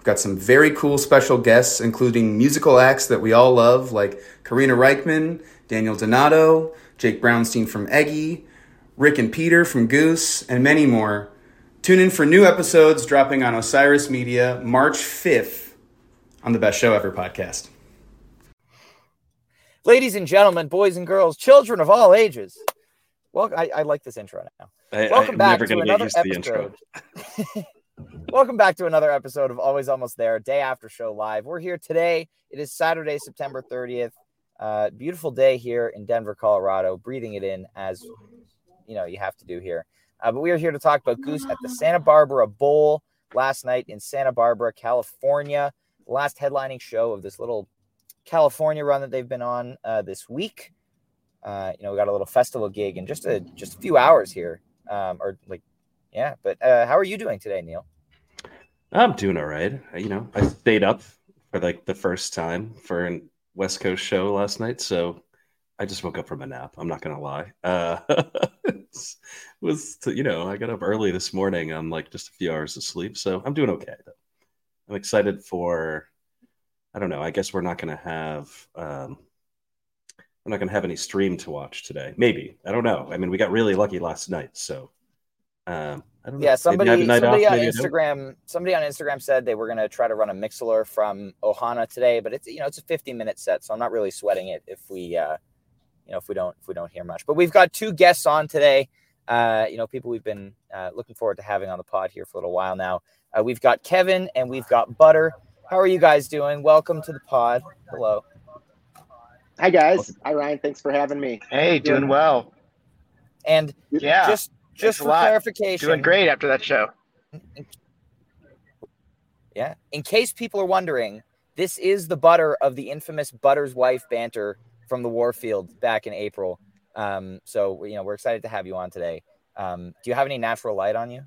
We've got some very cool special guests, including musical acts that we all love, like Karina Rykman, Daniel Donato, Jake Brownstein from Eggy, Rick and Peter from Goose, and many more. Tune in for new episodes dropping on Osiris Media March 5th on the Best Show Ever podcast. Ladies and gentlemen, boys and girls, children of all ages. Well, I, I like this intro now. I, Welcome I'm back never to going get another used to the episode. Welcome back to another episode of Always Almost There, day after show live. We're here today. It is Saturday, September 30th. Uh, beautiful day here in Denver, Colorado. Breathing it in as you know you have to do here. Uh, but we are here to talk about Goose at the Santa Barbara Bowl last night in Santa Barbara, California. Last headlining show of this little California run that they've been on uh, this week. Uh, you know, we got a little festival gig in just a just a few hours here, um, or like, yeah. But uh, how are you doing today, Neal? I'm doing all right. You know, I stayed up for like the first time for a West Coast show last night, so I just woke up from a nap. I'm not gonna lie. Uh, was you know I got up early this morning on like just a few hours of sleep, so I'm doing okay. Though. I'm excited for. I don't know. I guess we're not gonna have. Um, we're not gonna have any stream to watch today. Maybe I don't know. I mean, we got really lucky last night, so. Um, I don't. Yeah, Maybe somebody I have a night somebody off, on maybe I don't. Instagram somebody on Instagram said they were gonna try to run a Mixlr from Ohana today, but it's you know it's a 50 minute set, so I'm not really sweating it if we uh you know if we don't if we don't hear much. But we've got two guests on today. Uh, you know, people we've been uh, looking forward to having on the pod here for a little while now. Uh, we've got Kevin and we've got Butter. How are you guys doing? Welcome to the pod. Hello. Hi guys. Hi Ryan. Thanks for having me. Hey, doing well. And Yeah, just just thanks for clarification, doing great after that show. Yeah. In case people are wondering, this is the butter of the infamous Butter's wife banter from the Warfield back in April. Um, so you know we're excited to have you on today. Um, do you have any natural light on you?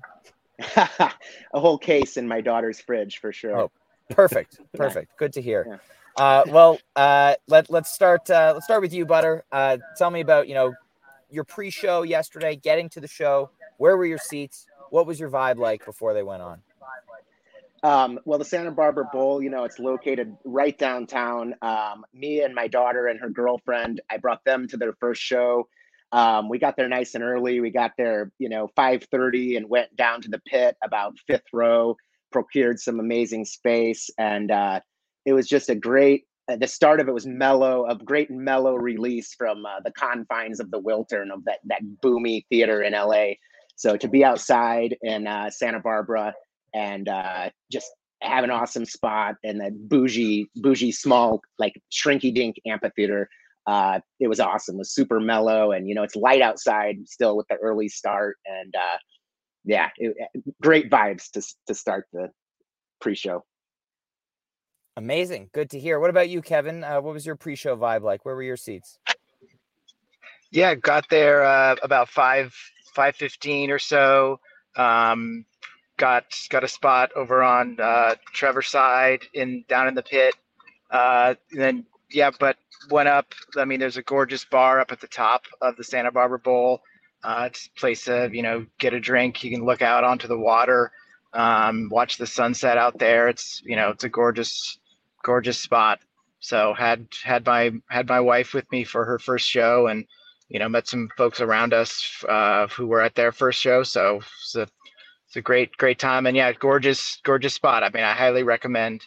a whole case in my daughter's fridge for sure. Oh, Perfect, perfect. Good to hear. Uh, well, uh, let let's start. Uh, let's start with you, Butter. Uh, tell me about you know your pre-show yesterday, getting to the show. Where were your seats? What was your vibe like before they went on? Um, well, the Santa Barbara Bowl, you know, it's located right downtown. Um, me and my daughter and her girlfriend, I brought them to their first show. Um, we got there nice and early. We got there, you know, 5:30 and went down to the pit about fifth row, procured some amazing space, and uh, it was just a great. Uh, The start of it was mellow, a great mellow release from uh, the confines of the Wiltern of that that boomy theater in LA. So to be outside in uh, Santa Barbara and uh, just have an awesome spot in the bougie, bougie, small, like shrinky dink amphitheater. Uh, it was awesome. It was super mellow, and you know it's light outside still with the early start, and uh, yeah, it, great vibes to to start the pre-show. Amazing, good to hear. What about you, Kevin? Uh, what was your pre-show vibe like? Where were your seats? Yeah, got there uh, about five five fifteen or so. Um, got got a spot over on uh, Trevor's side in down in the pit. Uh, then yeah, but went up. I mean, there's a gorgeous bar up at the top of the Santa Barbara Bowl. Uh, it's a place to you know get a drink. You can look out onto the water, um, watch the sunset out there. It's you know it's a gorgeous, gorgeous spot. So had had my had my wife with me for her first show, and you know met some folks around us uh, who were at their first show. So it's a it's a great great time, and yeah, gorgeous gorgeous spot. I mean, I highly recommend.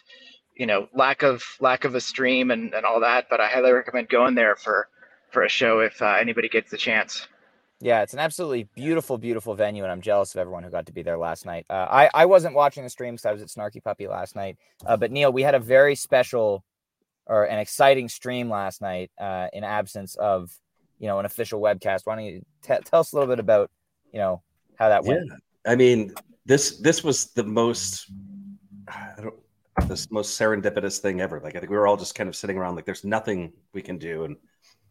You know, lack of lack of a stream and, and all that, but I highly recommend going there for for a show if uh, anybody gets the chance. Yeah, it's an absolutely beautiful, beautiful venue, and I'm jealous of everyone who got to be there last night. Uh, I I wasn't watching the stream because I was at Snarky Puppy last night. Uh, but Neal, we had a very special or an exciting stream last night uh, in absence of you know an official webcast. Why don't you t- tell us a little bit about you know how that went? Yeah, I mean this this was the most I don't this most serendipitous thing ever. Like I think we were all just kind of sitting around like there's nothing we can do, and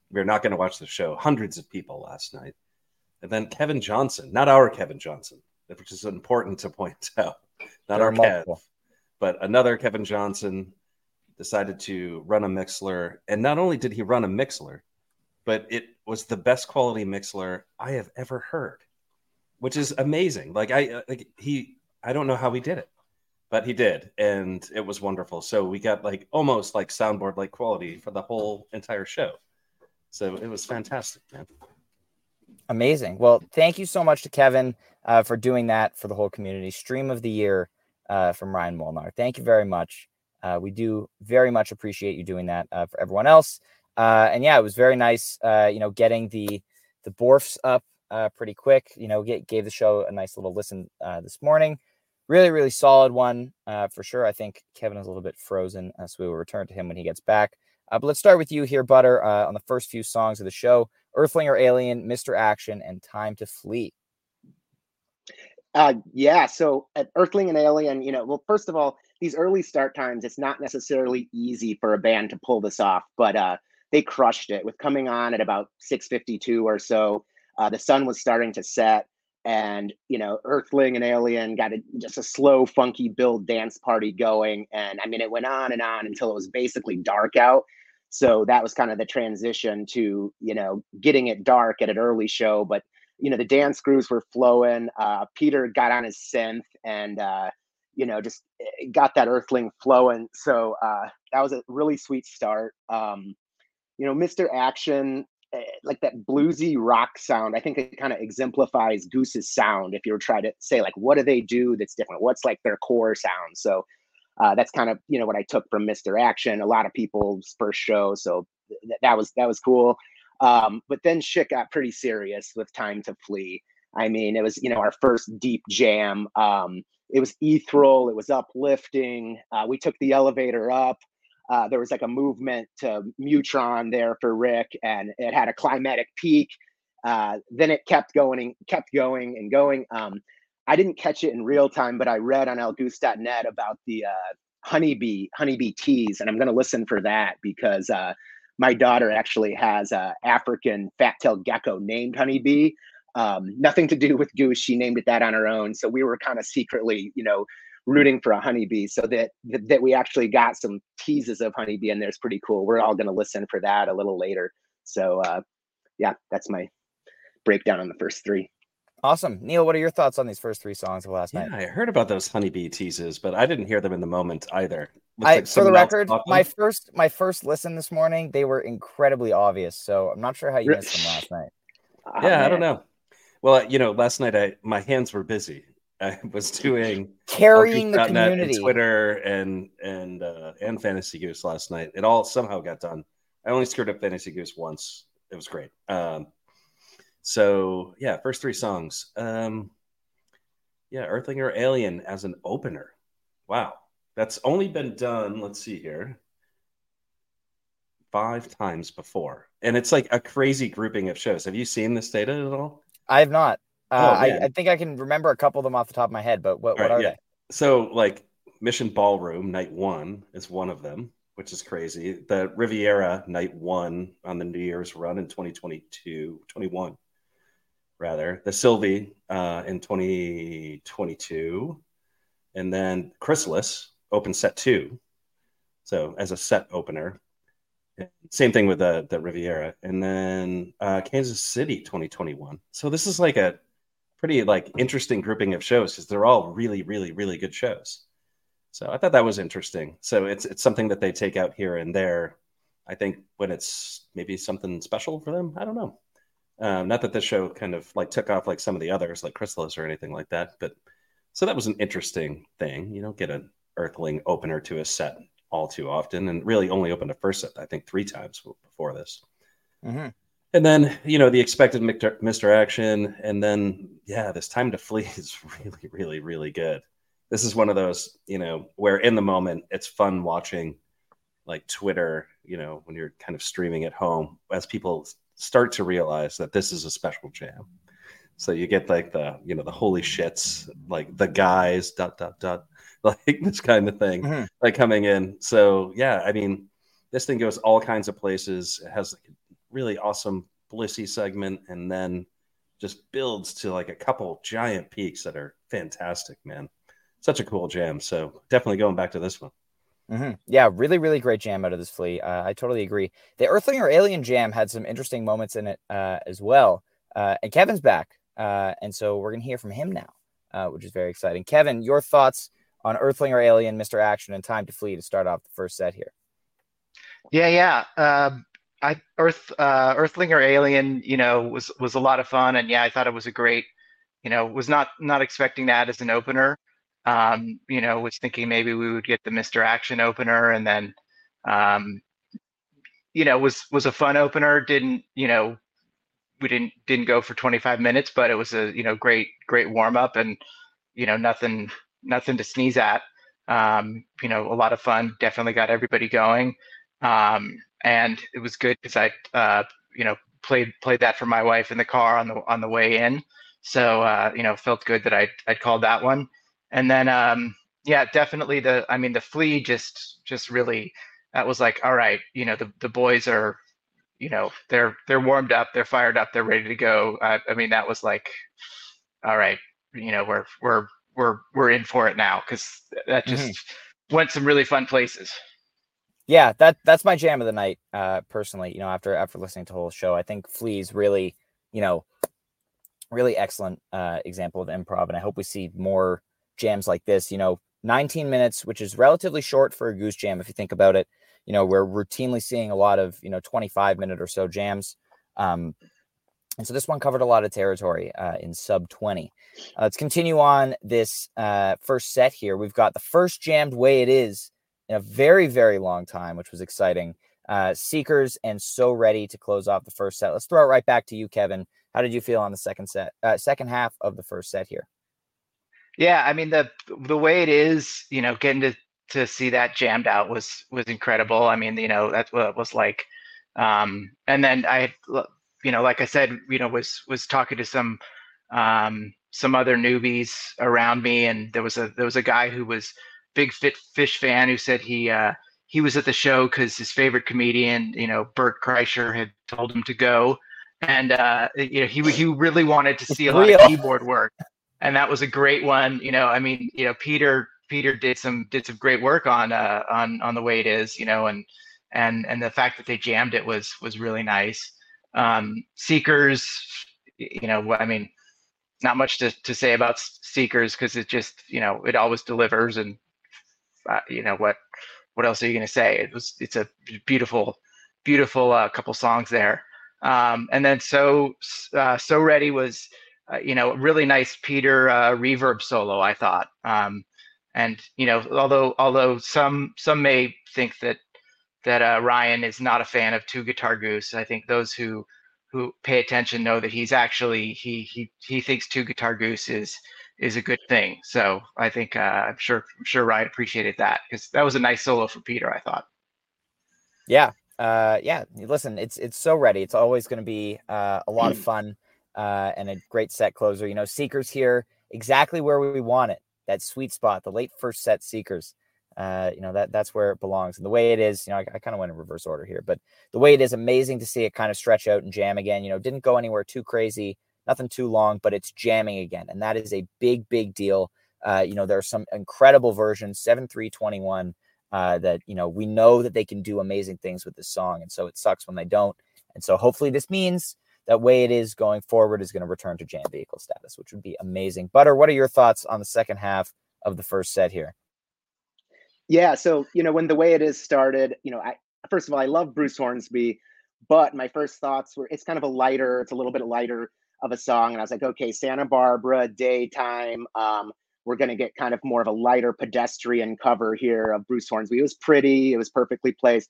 we're not going to watch the show. Hundreds of people last night and then Kevin Johnson, not our Kevin Johnson, which is important to point out, not our Kev, but another Kevin Johnson decided to run a Mixlr. And not only did he run a Mixlr, but it was the best quality Mixlr I have ever heard, which is amazing. Like I uh, like he I don't know how he did it, but he did, and it was wonderful. So we got like almost like soundboard like quality for the whole entire show. So it was fantastic, man. Amazing. Well, thank you so much to Kevin uh, for doing that for the whole community. Stream of the year uh, from Ryan Molnar. Thank you very much. Uh, we do very much appreciate you doing that uh, for everyone else. Uh, and yeah, it was very nice. Uh, you know, getting the the Borfs up pretty quick. You know, get, gave the show a nice little listen this morning. Really, really solid one for sure. I think Kevin is a little bit frozen, so we will return to him when he gets back. but let's start with you here, Butter, on the first few songs of the show. Earthling or Alien, Mr. Action, and Time to Flee. Uh, yeah, so at Earthling and Alien, you know, well, first of all, these early start times, it's not necessarily easy for a band to pull this off, but uh, they crushed it with coming on at about 6:52 or so. Uh, the sun was starting to set, and you know, Earthling and Alien got a, just a slow, funky build dance party going, and I mean, it went on and on until it was basically dark out. So that was kind of the transition to, you know, getting it dark at an early show. But, you know, the dance grooves were flowing. Uh, Peter got on his synth and, uh, you know, just eh, got that earthling flowing. So uh, that was a really sweet start. Um, you know, Mr. Action, eh, like that bluesy rock sound, I think it kind of exemplifies Goose's sound. If you were trying to say, like, what do they do that's different? What's like their core sound? So uh, that's kind of you know what I took from Mr. Action. A lot of people's first show, so th- that was that was cool. Um, but then shit got pretty serious with Time to Flee. I mean, it was you know our first deep jam. Um, it was ethereal. It was uplifting. Uh, we took the elevator up. Uh, there was like a movement to Mu-Tron there for Rick, and it had a climatic peak. Uh, then it kept going and kept going and going. Um, I didn't catch it in real time, but I read on elgoose.net about the uh, honeybee honeybee teas, and I'm going to listen for that because uh, my daughter actually has a African fat-tailed gecko named honeybee. Um, nothing to do with goose. She named it that on her own. So we were kind of secretly, you know, rooting for a honeybee. So that that we actually got some teases of honeybee, and there's pretty cool. We're all going to listen for that a little later. So uh, yeah, that's my breakdown on the first three. Awesome. Neal, what are your thoughts on these first three songs of last yeah, night? I heard about those honeybee teases, but I didn't hear them in the moment either. I, like for the record, my first my first listen this morning, they were incredibly obvious. So I'm not sure how you missed them last night. Oh, yeah, man. I don't know. Well, you know, last night I my hands were busy. I was doing carrying the community, and Twitter and and uh, and Fantasy Goose last night. It all somehow got done. I only screwed up Fantasy Goose once. It was great. Um, so yeah, first three songs. Um, yeah, Earthling or Alien as an opener. Wow, that's only been done. Let's see here, five times before, and it's like a crazy grouping of shows. Have you seen this data at all? I have not. Uh, oh, I, I, think I can remember a couple of them off the top of my head, but what, what right, are yeah. they? So like Mission Ballroom Night One is one of them, which is crazy. The Riviera Night One on the New Year's run in 2022, 21 rather, the Sylvee uh, in 2022, and then Chrysalis open set two. So as a set opener, Same thing with the the Riviera, and then uh, Kansas City 2021. So this is like a pretty like interesting grouping of shows because they're all really, really, really good shows. So I thought that was interesting. So it's it's something that they take out here and there. I think when it's maybe something special for them. I don't know. Um, not that the show kind of like took off like some of the others, like Chrysalis or anything like that, but so that was an interesting thing. You don't get an Earthling opener to a set all too often, and really only opened a first set, I think, three times before this. Mm-hmm. And then, you know, the expected Mr. Action, and then, yeah, this time to flee is really, really, really good. This is one of those, you know, where in the moment it's fun watching like Twitter, you know, when you're kind of streaming at home, as people start to realize that this is a special jam. So you get like the, you know, the holy shits, like the guys, dot, dot, dot, like this kind of thing, mm-hmm. like coming in. So yeah, I mean, this thing goes all kinds of places. It has like a really awesome blissy segment, and then just builds to like a couple giant peaks that are fantastic, man. Such a cool jam. So definitely going back to this one. Mm-hmm. Yeah, really, really great jam out of this Flee. Uh, I totally agree. The Earthling or Alien jam had some interesting moments in it uh, as well. Uh, and Kevin's back. Uh, and so we're to hear from him now, uh, which is very exciting. Kevin, your thoughts on Earthling or Alien, Mr. Action, and Time to Flee to start off the first set here? Yeah, yeah. Um, I Earth uh, Earthlinger or Alien, you know, was was a lot of fun, and yeah, I thought it was a great, you know, was not not expecting that as an opener. Um, you know, was thinking maybe we would get the Mr. Action opener, and then, um, you know, was was a fun opener. Didn't you know? We didn't didn't go for 25 minutes, but it was a you know great great warm up, and you know nothing nothing to sneeze at. Um, you know, a lot of fun. Definitely got everybody going. Um, and it was good because I, uh, you know, played played that for my wife in the car on the on the way in. So uh, you know, felt good that I I called that one. And then um, yeah, definitely the I mean the Flee just just really that was like all right, you know, the the boys are you know they're they're warmed up, they're fired up, they're ready to go. I, I mean that was like all right, you know, we're we're we're we're in for it now because that just mm-hmm. went some really fun places yeah, that that's my jam of the night. Uh, personally, you know, after after listening to the whole show, I think Flee's really, you know, really excellent uh, example of improv, and I hope we see more jams like this. You know, 19 minutes, which is relatively short for a goose jam if you think about it. You know, we're routinely seeing a lot of you know 25 minute or so jams. Um, and so this one covered a lot of territory uh, in sub 20. Uh, let's continue on this uh, first set here. We've got the first jammed way it is in a very, very long time, which was exciting. Uh, Seekers and so ready to close off the first set. Let's throw it right back to you, Kevin. How did you feel on the second set, uh, second half of the first set here? Yeah, I mean the the way it is, you know, getting to to see that jammed out was was incredible. I mean, you know, that's what it was like. Um, and then I, you know, like I said, you know, was was talking to some um, some other newbies around me, and there was a there was a guy who was big fit Phish fan who said he uh, he was at the show because his favorite comedian, you know, Bert Kreischer, had told him to go, and uh, you know he he really wanted to see a lot of keyboard work, and that was a great one. You know, I mean, you know, Peter Peter did some did some great work on uh, on on the way it is, you know, and and and the fact that they jammed it was was really nice. Um, Seekers, you know, I mean, not much to, to say about Seekers because it just you know it always delivers and uh, you know what what else are you going to say? It was it's a beautiful beautiful uh, couple songs there. Um, and then so uh, so ready was uh, you know really nice Peter uh, reverb solo I thought. Um, and you know although although some some may think that that uh, Ryan is not a fan of two guitar goose, I think those who who pay attention know that he's actually he he he thinks two guitar goose is is a good thing. So I think uh, I'm sure I'm sure Ryan appreciated that because that was a nice solo for Peter. I thought. Yeah, uh, yeah. Listen, it's it's so ready. It's always going to be uh, a lot of fun uh, and a great set closer. You know, Seekers here exactly where we want it. That sweet spot, the late first set Seekers. Uh, you know that that's where it belongs. And the way it is, you know, I, I kind of went in reverse order here, but the way it is, amazing to see it kind of stretch out and jam again. You know, didn't go anywhere too crazy nothing too long, but it's jamming again. And that is a big, big deal. Uh, you know, there are some incredible versions, 7321, uh, that you know we know that they can do amazing things with this song, and so it sucks when they don't. And so hopefully this means that way it is going forward is going to return to jam vehicle status, which would be amazing. Butter, what are your thoughts on the second half of the first set here? Yeah, so you know when the way it is started, you know, I first of all I love Bruce Hornsby, but my first thoughts were it's kind of a lighter, it's a little bit lighter of a song, and I was like, okay, Santa Barbara, daytime. Um, we're going to get kind of more of a lighter pedestrian cover here of Bruce Hornsby. It was pretty, it was perfectly placed.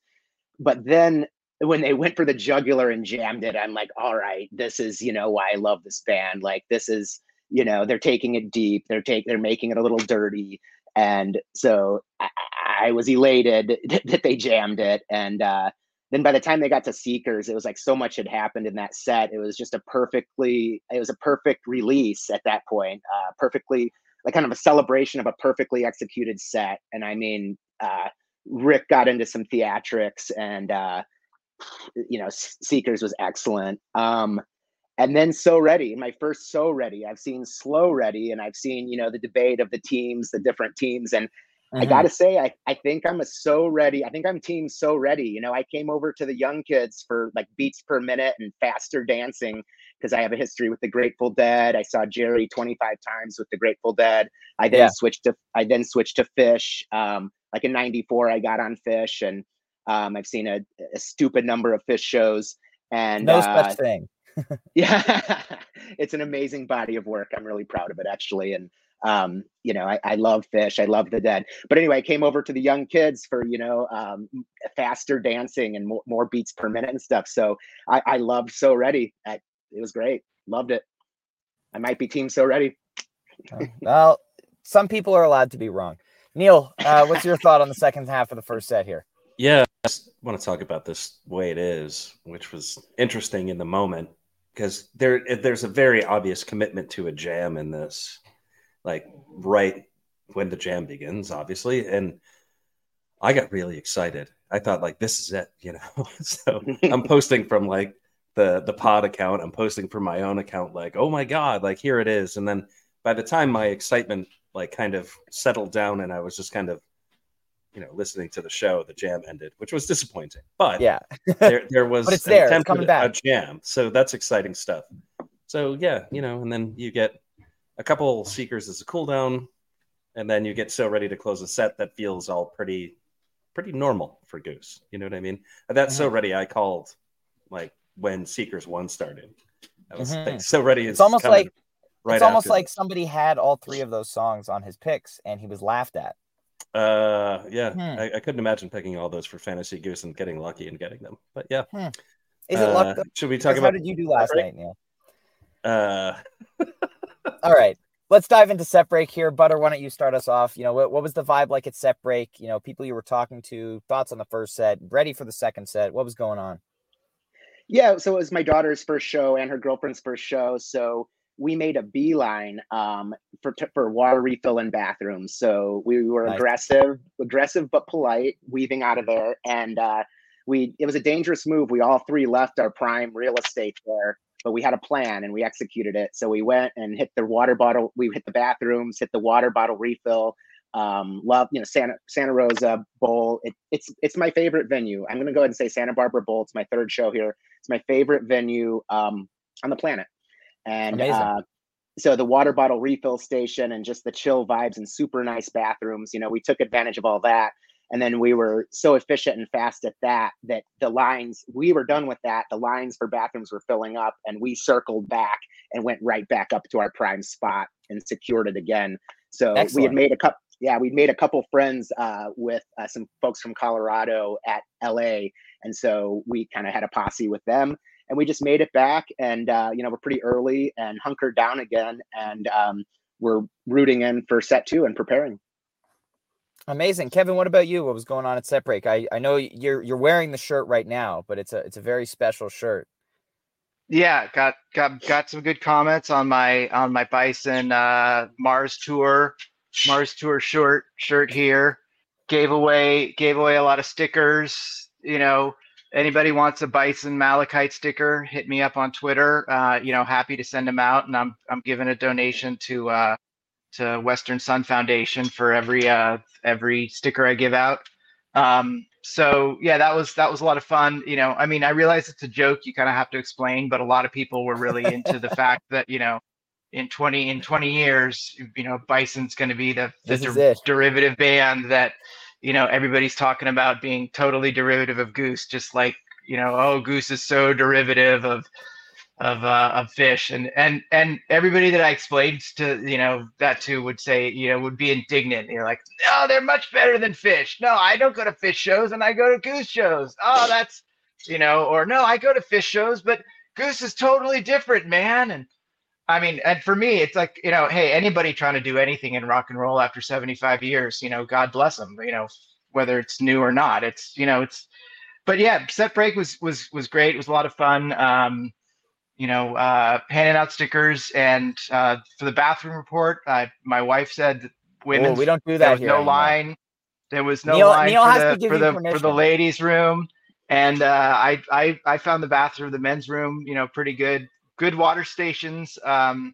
But then when they went for the jugular and jammed it, I'm like, all right, this is, you know, why I love this band. Like this is, you know, they're taking it deep. They're take they're making it a little dirty. And so I, I was elated that they jammed it. And uh then by the time they got to Seekers, it was like so much had happened in that set. It was just a perfectly, it was a perfect release at that point. Uh, perfectly like kind of a celebration of a perfectly executed set. And I mean, uh, Rick got into some theatrics and, uh, you know, Seekers was excellent. Um, and then So Ready, my first So Ready. I've seen Slow Ready and I've seen, you know, the debate of the teams, the different teams. And mm-hmm. I got to say, I, I think I'm a So Ready. I think I'm team So Ready. You know, I came over to the young kids for like beats per minute and faster dancing because I have a history with the Grateful Dead. I saw Jerry 25 times with the Grateful Dead. I then yeah. switched to I then switched to Phish. Um, like in '94, I got on Phish and um, I've seen a, a, stupid number of Phish shows. And no uh, such thing. yeah, it's an amazing body of work. I'm really proud of it, actually. And um, you know, I, I love Phish. I love the Dead. But anyway, I came over to the young kids for you know um, faster dancing and more, more beats per minute and stuff. So I, I loved So Ready. I, it was great. Loved it. I might be team so ready. well, some people are allowed to be wrong. Neal, uh, what's your thought on the second half of the first set here? Yeah, I just want to talk about this way it is, which was interesting in the moment because there there's a very obvious commitment to a jam in this, like right when the jam begins, obviously, and I got really excited. I thought like this is it, you know. so I'm posting from like the the pod account. I'm posting from my own account, like, oh my god, like here it is. And then by the time my excitement like kind of settled down, and I was just kind of you know listening to the show, the jam ended, which was disappointing. But yeah, there there was but it's there, it's coming back. a jam, so that's exciting stuff. So yeah, you know, and then you get a couple seekers as a cooldown, and then you get so ready to close a set that feels all pretty pretty normal for Goose. You know what I mean? That's mm-hmm. so ready. I called like when Seekers One started. I was mm-hmm. like, so ready. It's almost like right it's almost like somebody had all three of those songs on his picks and he was laughed at. Uh, yeah, hmm. I, I, couldn't imagine picking all those for Fantasy Goose and getting lucky and getting them. But yeah, hmm. is it uh, luck? Should we talk about how did you do last night, Neal? Uh, all right. Let's dive into set break here. Butter, why don't you start us off? You know, what, what was the vibe like at set break? You know, people you were talking to, thoughts on the first set, ready for the second set. What was going on? Yeah, so it was my daughter's first show and her girlfriend's first show. So we made a beeline um, for for water refill in bathrooms. So we were nice. aggressive, aggressive but polite, weaving out of there, and uh, we it was a dangerous move. We all three left our prime real estate there, but we had a plan and we executed it. So we went and hit the water bottle. We hit the bathrooms, hit the water bottle refill, um, love you know Santa Santa Rosa Bowl. It, it's it's my favorite venue. I'm gonna go ahead and say Santa Barbara Bowl. It's my third show here. It's my favorite venue um, on the planet. And uh, so the water bottle refill station and just the chill vibes and super nice bathrooms. You know, we took advantage of all that. And then we were so efficient and fast at that that the lines, we were done with that. The lines for bathrooms were filling up, and we circled back and went right back up to our prime spot and secured it again. So Excellent. we had made a couple yeah, we'd made a couple friends uh, with uh, some folks from Colorado at LA, and so we kind of had a posse with them, and we just made it back. And uh, you know, we're pretty early and hunkered down again, and um, we're rooting in for set two and preparing. Amazing, Kevin. What about you? What was going on at set break? I, I know you're you're wearing the shirt right now, but it's a it's a very special shirt. Yeah, got got got some good comments on my on my Bison uh, Mars tour Mars Tour shirt shirt here. Gave away gave away a lot of stickers. You know, anybody wants a Bison Malachite sticker, hit me up on Twitter. Uh, you know, happy to send them out, and I'm I'm giving a donation to uh, to Western Sun Foundation for every uh, every sticker I give out. Um, so yeah, that was that was a lot of fun. You know, I mean, I realize it's a joke. You kind of have to explain, but a lot of people were really into the fact that you know, in twenty in twenty years, you know, Bison's going to be the, the der- derivative band that you know everybody's talking about being totally derivative of Goose, just like you know, oh, Goose is so derivative of of uh, of Phish and and and everybody that I explained to you know that to would say you know would be indignant. You're like, no, they're much better than Phish. No, I don't go to Phish shows, and I go to Goose shows. Oh, that's you know, or no, I go to Phish shows, but Goose is totally different, man. And I mean, and for me, it's like you know, hey, anybody trying to do anything in rock and roll after 75 years, you know, God bless them. You know, whether it's new or not, it's you know, it's. But yeah, set break was was was great. It was a lot of fun. Um, you know, uh, handing out stickers. And uh, for the bathroom report, uh, my wife said women. we don't do that. There was no anymore. line. There was no Neil, line Neil for, the, for the for the ladies' room. And uh, I, I I found the bathroom, the men's room, you know, pretty good. Good water stations um,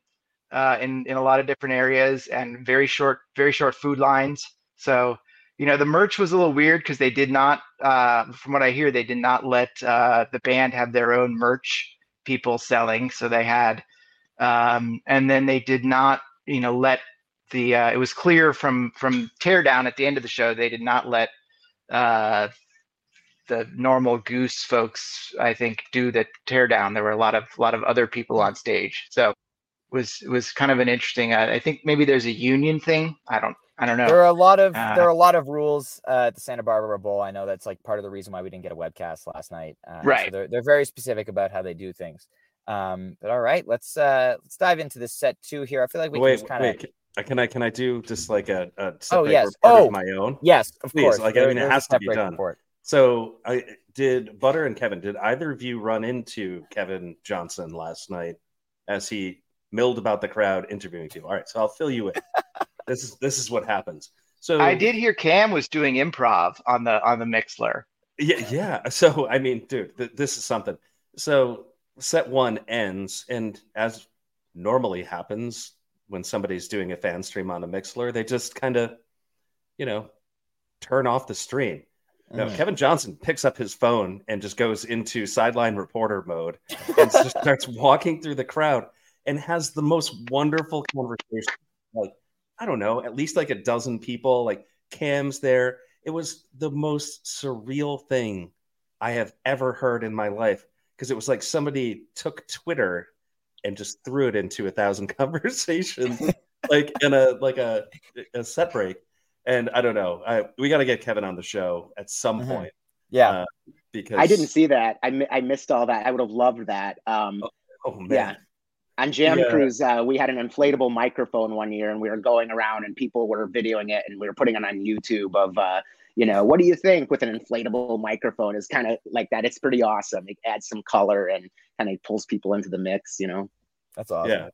uh, in in a lot of different areas, and very short, very short food lines. So you know the merch was a little weird because they did not uh, from what i hear they did not let uh, the band have their own merch people selling. So they had, um, and then they did not, you know, let the. Uh, it was clear from from teardown at the end of the show they did not let uh, the normal goose folks, I think, do the teardown. There were a lot of a lot of other people on stage, so it was was kind of an interesting. Uh, I think maybe there's a union thing. I don't I don't know. There are a lot of uh, there are a lot of rules uh, at the Santa Barbara Bowl. I know that's like part of the reason why we didn't get a webcast last night. Uh, right. So they're they're very specific about how they do things. Um, but all right, let's uh let's dive into this set two here. I feel like we wait, can kind of. Can I can I do just like a, a oh yes oh my own yes of Please, course like there, I mean it has to be done. Report. So I did Butter and Kevin. Did either of you run into Kevin Johnson last night as he milled about the crowd interviewing people? All right, so I'll fill you in. this is this is what happens. So I did hear Cam was doing improv on the on the Mixlr. Yeah, yeah. So I mean, dude, th- this is something. So set one ends, and as normally happens when somebody's doing a fan stream on a Mixlr, they just kind of, you know, turn off the stream. No, mm. Kevin Johnson picks up his phone and just goes into sideline reporter mode and just starts walking through the crowd and has the most wonderful conversation. Like I don't know, at least like a dozen people, like Cam's there. It was the most surreal thing I have ever heard in my life because it was like somebody took Twitter and just threw it into a thousand conversations, like in a like a, a set break. And I don't know. I we got to get Kevin on the show at some mm-hmm. point. Yeah, uh, because I didn't see that. I I missed all that. I would have loved that. Um, oh, oh man. Yeah on Jam yeah. Cruise, uh, we had an inflatable microphone one year, and we were going around, and people were videoing it, and we were putting it on YouTube. Of uh, you know, what do you think with an inflatable microphone? Is kind of like that. It's pretty awesome. It adds some color and kind of pulls people into the mix. You know, that's awesome. Yeah.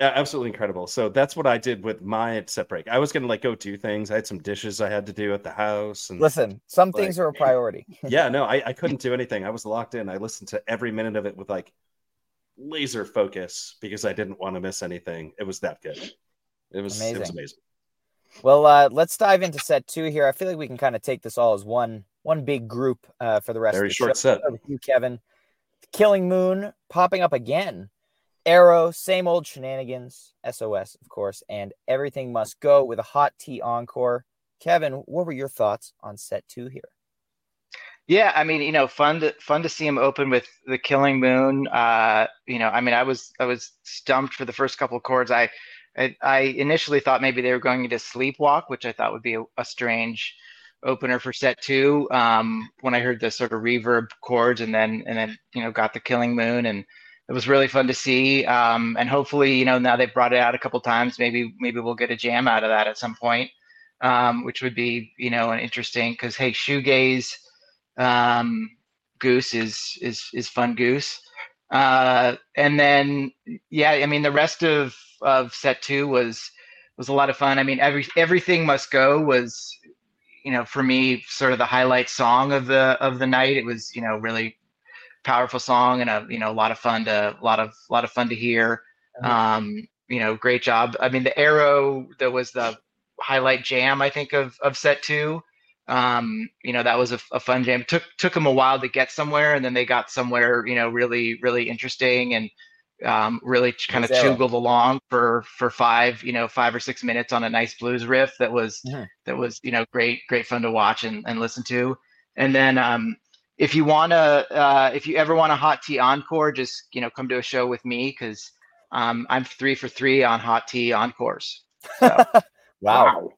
Yeah, absolutely incredible. So that's what I did with my set break. I was gonna like go do things. I had some dishes I had to do at the house. And listen, some like, things are a priority. yeah, no, I, I couldn't do anything. I was locked in. I listened to every minute of it with like laser focus because I didn't want to miss anything. It was that good. It was amazing. It was amazing. Well, uh, let's dive into set two here. I feel like we can kind of take this all as one one big group uh, for the rest Very of the short show. set. With you, Kevin. Killing Moon popping up again. Arrow, same old shenanigans. SOS, of course, and everything must go with a hot tea encore. Kevin, what were your thoughts on set two here? Yeah, I mean, you know, fun to fun to see him open with the Killing Moon. Uh, you know, I mean, I was I was stumped for the first couple of chords. I, I, I initially thought maybe they were going into Sleepwalk, which I thought would be a, a strange opener for set two. Um, when I heard the sort of reverb chords, and then and then you know got the Killing Moon, and it was really fun to see. Um, and hopefully, you know, now they've brought it out a couple times. Maybe maybe we'll get a jam out of that at some point, um, which would be you know an interesting because hey, shoegaze um, Goose is is is Fun Goose. Uh, and then yeah, I mean the rest of of set two was was a lot of fun. I mean every everything must go was you know for me sort of the highlight song of the of the night. It was you know really powerful song and a you know a lot of fun to a lot of a lot of fun to hear. Um, you know, great job. I mean the arrow that was the highlight jam I think of of set two Um, you know, that was a, a, fun jam. Took took them a while to get somewhere, and then they got somewhere, you know, really really interesting and um, really kind of chuggled along for for five, you know, five or six minutes on a nice blues riff that was mm-hmm. that was you know great great fun to watch and, and listen to. And then um, if you want to, uh, if you ever want a hot tea encore, just you know come to a show with me because um, I'm three for three on hot tea encores. So. wow. wow.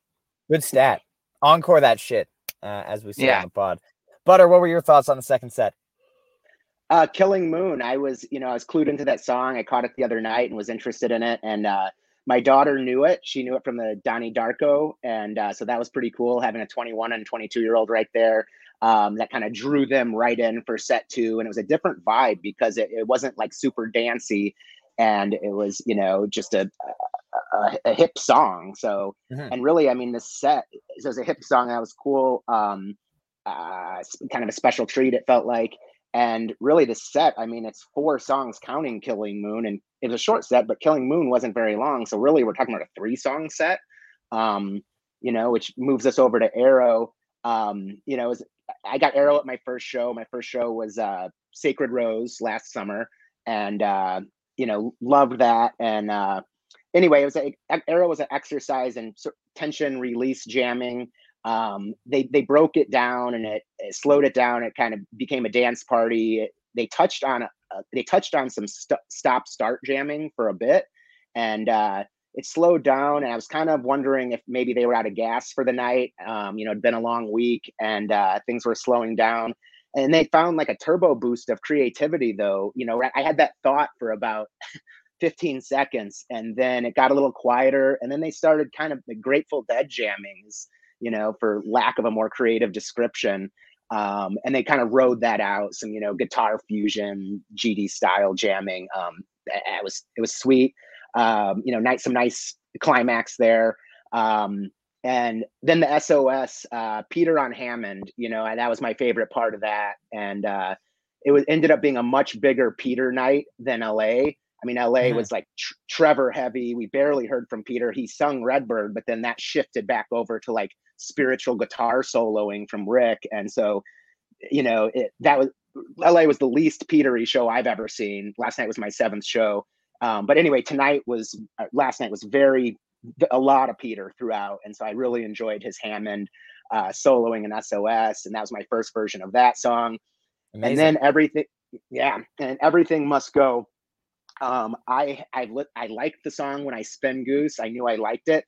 good stat. Encore that shit, uh, as we say yeah. on the pod. Butter, what were your thoughts on the second set? Uh, Killing Moon. I was, you know, I was clued into that song. I caught it the other night and was interested in it. And uh, my daughter knew it. She knew it from the Donnie Darko, and uh, so that was pretty cool having a 21 and 22 year old right there. Um, that kind of drew them right in for set two, and it was a different vibe because it, it wasn't like super dancey, and it was you know just a a, a hip song. So mm-hmm. and really, I mean, the set it was a hip song that was cool. Um, uh, kind of a special treat. It felt like. And really, the set, I mean, it's four songs counting Killing Moon, and it was a short set, but Killing Moon wasn't very long. So, really, we're talking about a three song set, um, you know, which moves us over to Arrow. Um, you know, was, I got Arrow at my first show. My first show was uh, Sacred Rose last summer, and, uh, you know, loved that. And uh, anyway, it was a, Arrow was an exercise and tension release jamming um, they they broke it down and it, it, slowed it down. It kind of became a dance party. It, they touched on uh, they touched on some st- stop start jamming for a bit, and uh, it slowed down. And I was kind of wondering if maybe they were out of gas for the night. Um, you know, it'd been a long week and uh, things were slowing down. And they found like a turbo boost of creativity, though. You know, I had that thought for about 15 seconds, and then it got a little quieter. And then they started kind of the Grateful Dead jammings you know, for lack of a more creative description. Um, and they kind of rode that out, some you know guitar fusion, GD style jamming. Um, it was it was sweet. Um, you know, nice some nice climax there. Um, and then the SOS, uh, Peter on Hammond. You know, that was my favorite part of that. And uh, it was ended up being a much bigger Peter night than LA. I mean, LA mm-hmm. was like tr- Trevor heavy. We barely heard from Peter. He sung Redbird, but then that shifted back over to like spiritual guitar soloing from Rick. And so, you know, it, that was LA was the least Petery show I've ever seen. Last night was my seventh show. Um, but anyway, tonight was uh, last night was very a lot of Peter throughout, and so I really enjoyed his Hammond uh, soloing in SOS, and that was my first version of that song. Amazing. And then everything, yeah, and everything must go. Um, I I I liked the song when I spin goose. I knew I liked it,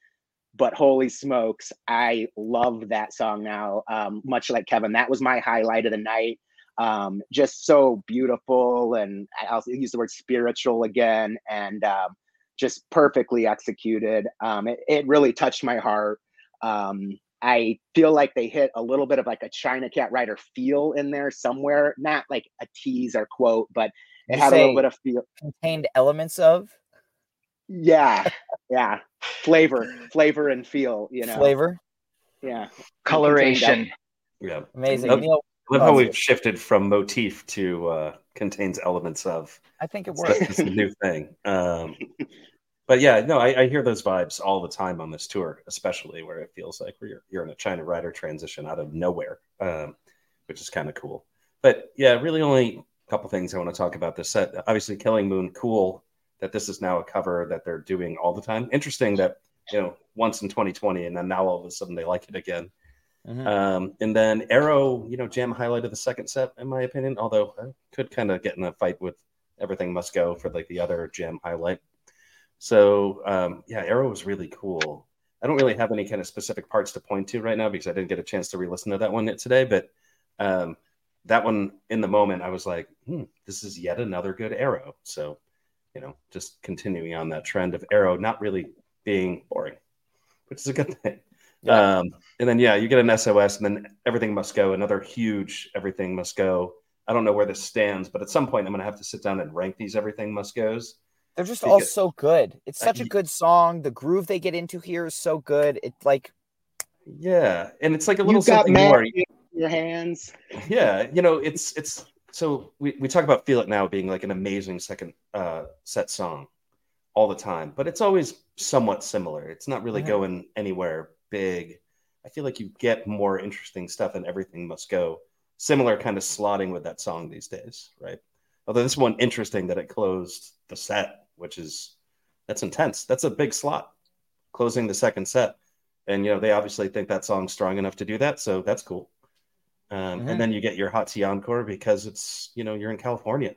but holy smokes, I love that song now. Um, much like Kevin, that was my highlight of the night. Um, just so beautiful, and I'll use the word spiritual again, and um, just perfectly executed. Um, it, it, really touched my heart. Um, I feel like they hit a little bit of like a China Cat Rider feel in there somewhere, not like a tease or quote, but it you had a little bit of feel. Contained elements of. Yeah, yeah, flavor, flavor, and feel. You know, flavor. Yeah, coloration. Yeah, amazing. I love, love how we've shifted from motif to uh, contains elements of. I think it works. It's a new thing. Um, but yeah, no, I, I, hear those vibes all the time on this tour, especially where it feels like you're you're in a China Rider transition out of nowhere, um, which is kind of cool. But yeah, really only a couple things I want to talk about this set. Obviously, Killing Moon, cool that this is now a cover that they're doing all the time. Interesting that you know once in 2020 and then now all of a sudden they like it again. Mm-hmm. Um, and then Arrow, you know, jam highlight of the second set, in my opinion. Although I could kind of get in a fight with Everything Must Go for like the other jam highlight. So um, yeah, Arrow was really cool. I don't really have any kind of specific parts to point to right now because I didn't get a chance to re-listen to that one yet today. But um, that one in the moment, I was like, hmm, this is yet another good Arrow. So you know, just continuing on that trend of Arrow not really being boring, which is a good thing. Yeah. Um, and then yeah, you get an SOS, and then everything must go. Another huge everything must go. I don't know where this stands, but at some point I'm going to have to sit down and rank these everything must goes. They're just because, all so good. It's such uh, a good song. The groove they get into here is so good. It's like, yeah, and it's like a little you something more. In your hands. Yeah, you know, it's it's so we, we talk about feel it now being like an amazing second uh, set song all the time but it's always somewhat similar it's not really mm-hmm. going anywhere big I feel like you get more interesting stuff and everything must go. Similar kind of slotting with that song these days, right? Although this one interesting that it closed the set, which is that's intense. That's a big slot, closing the second set. And you know, they obviously think that song's strong enough to do that, so that's cool. Um, mm-hmm. And then you get your hot tea encore because it's you know you're in California,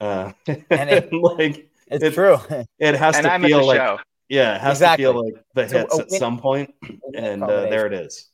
uh, and it, like it's it, true. It has and to I'm feel like show. Yeah, it has exactly. to feel like the hits so, at some point, and uh, there it is.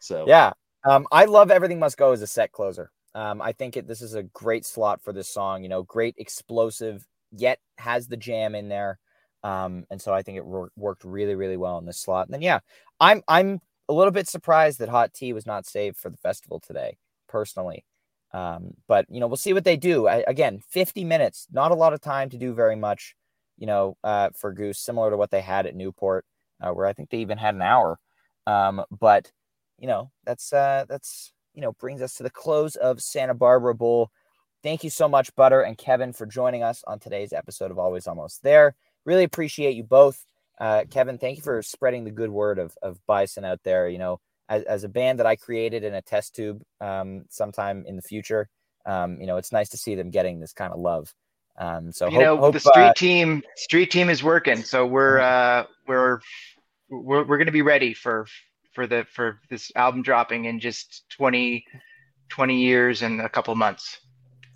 So yeah, um, I love everything must go as a set closer. Um, I think it, this is a great slot for this song. You know, great explosive, yet has the jam in there. Um, and so I think it worked really, really well in this slot. And then yeah, I'm I'm a little bit surprised that Hot Tea was not saved for the festival today, personally. Um, but you know, we'll see what they do. I, again, 50 minutes, not a lot of time to do very much. You know, uh, for Goose, similar to what they had at Newport, uh, where I think they even had an hour. Um, but you know, that's uh, that's you know brings us to the close of Santa Barbara Bowl. Thank you so much, Butter and Kevin, for joining us on today's episode of Always Almost There. Really appreciate you both. Uh, Kevin, thank you for spreading the good word of, of Bison out there. You know, as, as a band that I created in a test tube um, sometime in the future, um, you know, it's nice to see them getting this kind of love. Um, so you hope, know, hope, the street uh, team, street team is working. So we're uh, we're we're we're going to be ready for for the for this album dropping in just 20, 20 years and a couple months.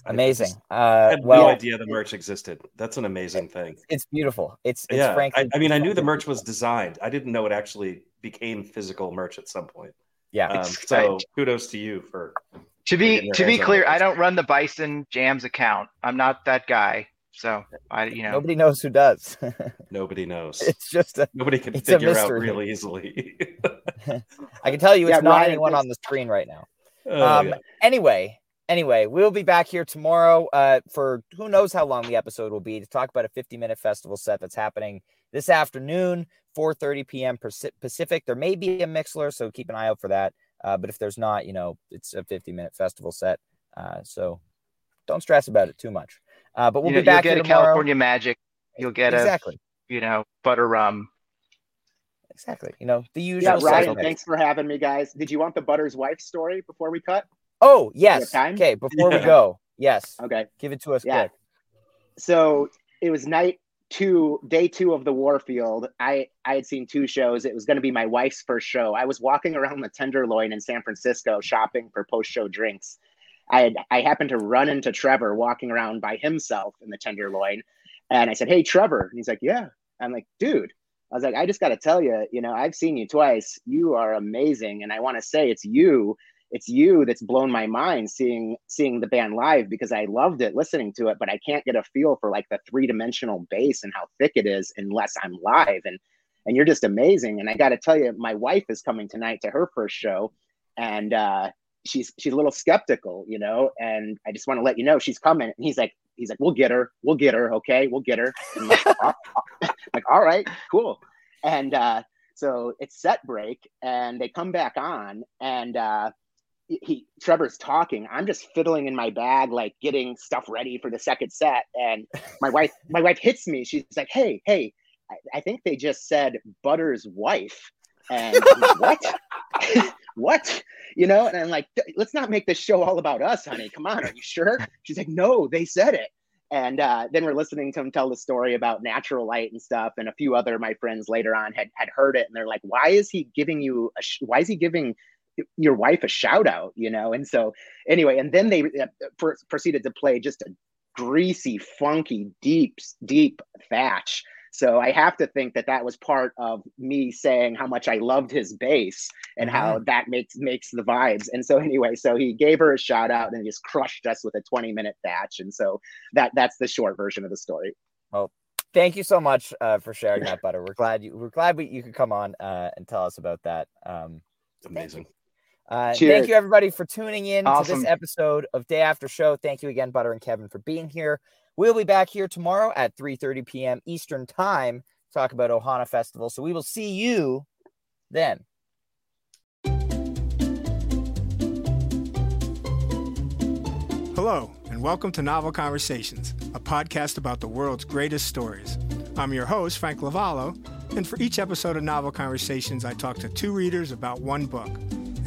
Amazing. Uh, I had well, no idea the merch existed. That's an amazing thing. It's beautiful. It's, it's yeah. frankly. I, I, mean, I knew the merch was designed. I didn't know it actually became physical merch at some point. Yeah. Um, so kudos to you for. To be to be clear, I don't run the Bison Jams account. I'm not that guy. So I, you know, nobody knows who does. nobody knows. It's just a, nobody can figure out real easily. I can tell you, it's yeah, not Ryan, anyone on the screen right now. Oh, um, yeah. Anyway, anyway, we'll be back here tomorrow uh, for who knows how long the episode will be to talk about a 50 minute festival set that's happening this afternoon, 4:30 p.m. Pacific. There may be a Mixlr, so keep an eye out for that. Uh, but if there's not, you know, it's a 50 minute festival set, uh, so don't stress about it too much. Uh, but we'll you be back. You'll get a California Magic. You'll get exactly. a you know butter rum. Exactly. You know the usual. Yeah, Ryan. Thanks for having me, guys. Did you want the Butter's wife story before we cut? Oh yes. Okay. Before we go, yes. Okay. Give it to us yeah. quick. So it was night two, day two of the Warfield. I I had seen two shows. It was going to be my wife's first show. I was walking around the Tenderloin in San Francisco shopping for post show drinks. I had I happened to run into Trevor walking around by himself in the Tenderloin, and I said, "Hey, Trevor," and he's like, "Yeah." I'm like, "Dude." I was like, I just got to tell you, you know, I've seen you twice. You are amazing. And I want to say it's you it's you that's blown my mind seeing seeing the band live because I loved it listening to it, but I can't get a feel for like the three dimensional bass and how thick it is unless I'm live. And and you're just amazing. And I got to tell you, my wife is coming tonight to her first show, and uh, she's she's a little skeptical, you know. And I just want to let you know she's coming. And he's like, he's like, we'll get her, we'll get her, okay, we'll get her. Like, like, all right, cool. And uh, so it's set break, and they come back on, and uh, he Trevor's talking. I'm just fiddling in my bag, like getting stuff ready for the second set. And my wife, my wife hits me. She's like, "Hey, hey, I, I think they just said Butter's wife." And like, what? what? You know? And I'm like, let's not make this show all about us, honey. Come on, are you sure? She's like, no, they said it. And uh, then we're listening to him tell the story about natural light and stuff. And a few other my friends later on had had heard it, and they're like, "Why is he giving you? A sh- why is he giving your wife a shout out, you know? And so, anyway, and then they uh, proceeded to play just a greasy, funky, deep, deep thatch. So I have to think that that was part of me saying how much I loved his bass and how mm-hmm. that makes makes the vibes. And so anyway, so he gave her a shout out and just crushed us with a 20 minute thatch. And so that that's the short version of the story. Well, thank you so much uh, for sharing that, Butter. We're glad you we're glad we, you could come on uh, and tell us about that. Um, Amazing. Uh, thank you, everybody, for tuning in awesome. to this episode of Day After Show. Thank you again, Butter and Kevin, for being here. We'll be back here tomorrow at 3:30 p.m. Eastern Time. To talk about Ohana Festival. So we will see you then. Hello, and welcome to Novel Conversations, a podcast about the world's greatest stories. I'm your host, Frank Lavallo And for each episode of Novel Conversations, I talk to two readers about one book.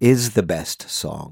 is the best song.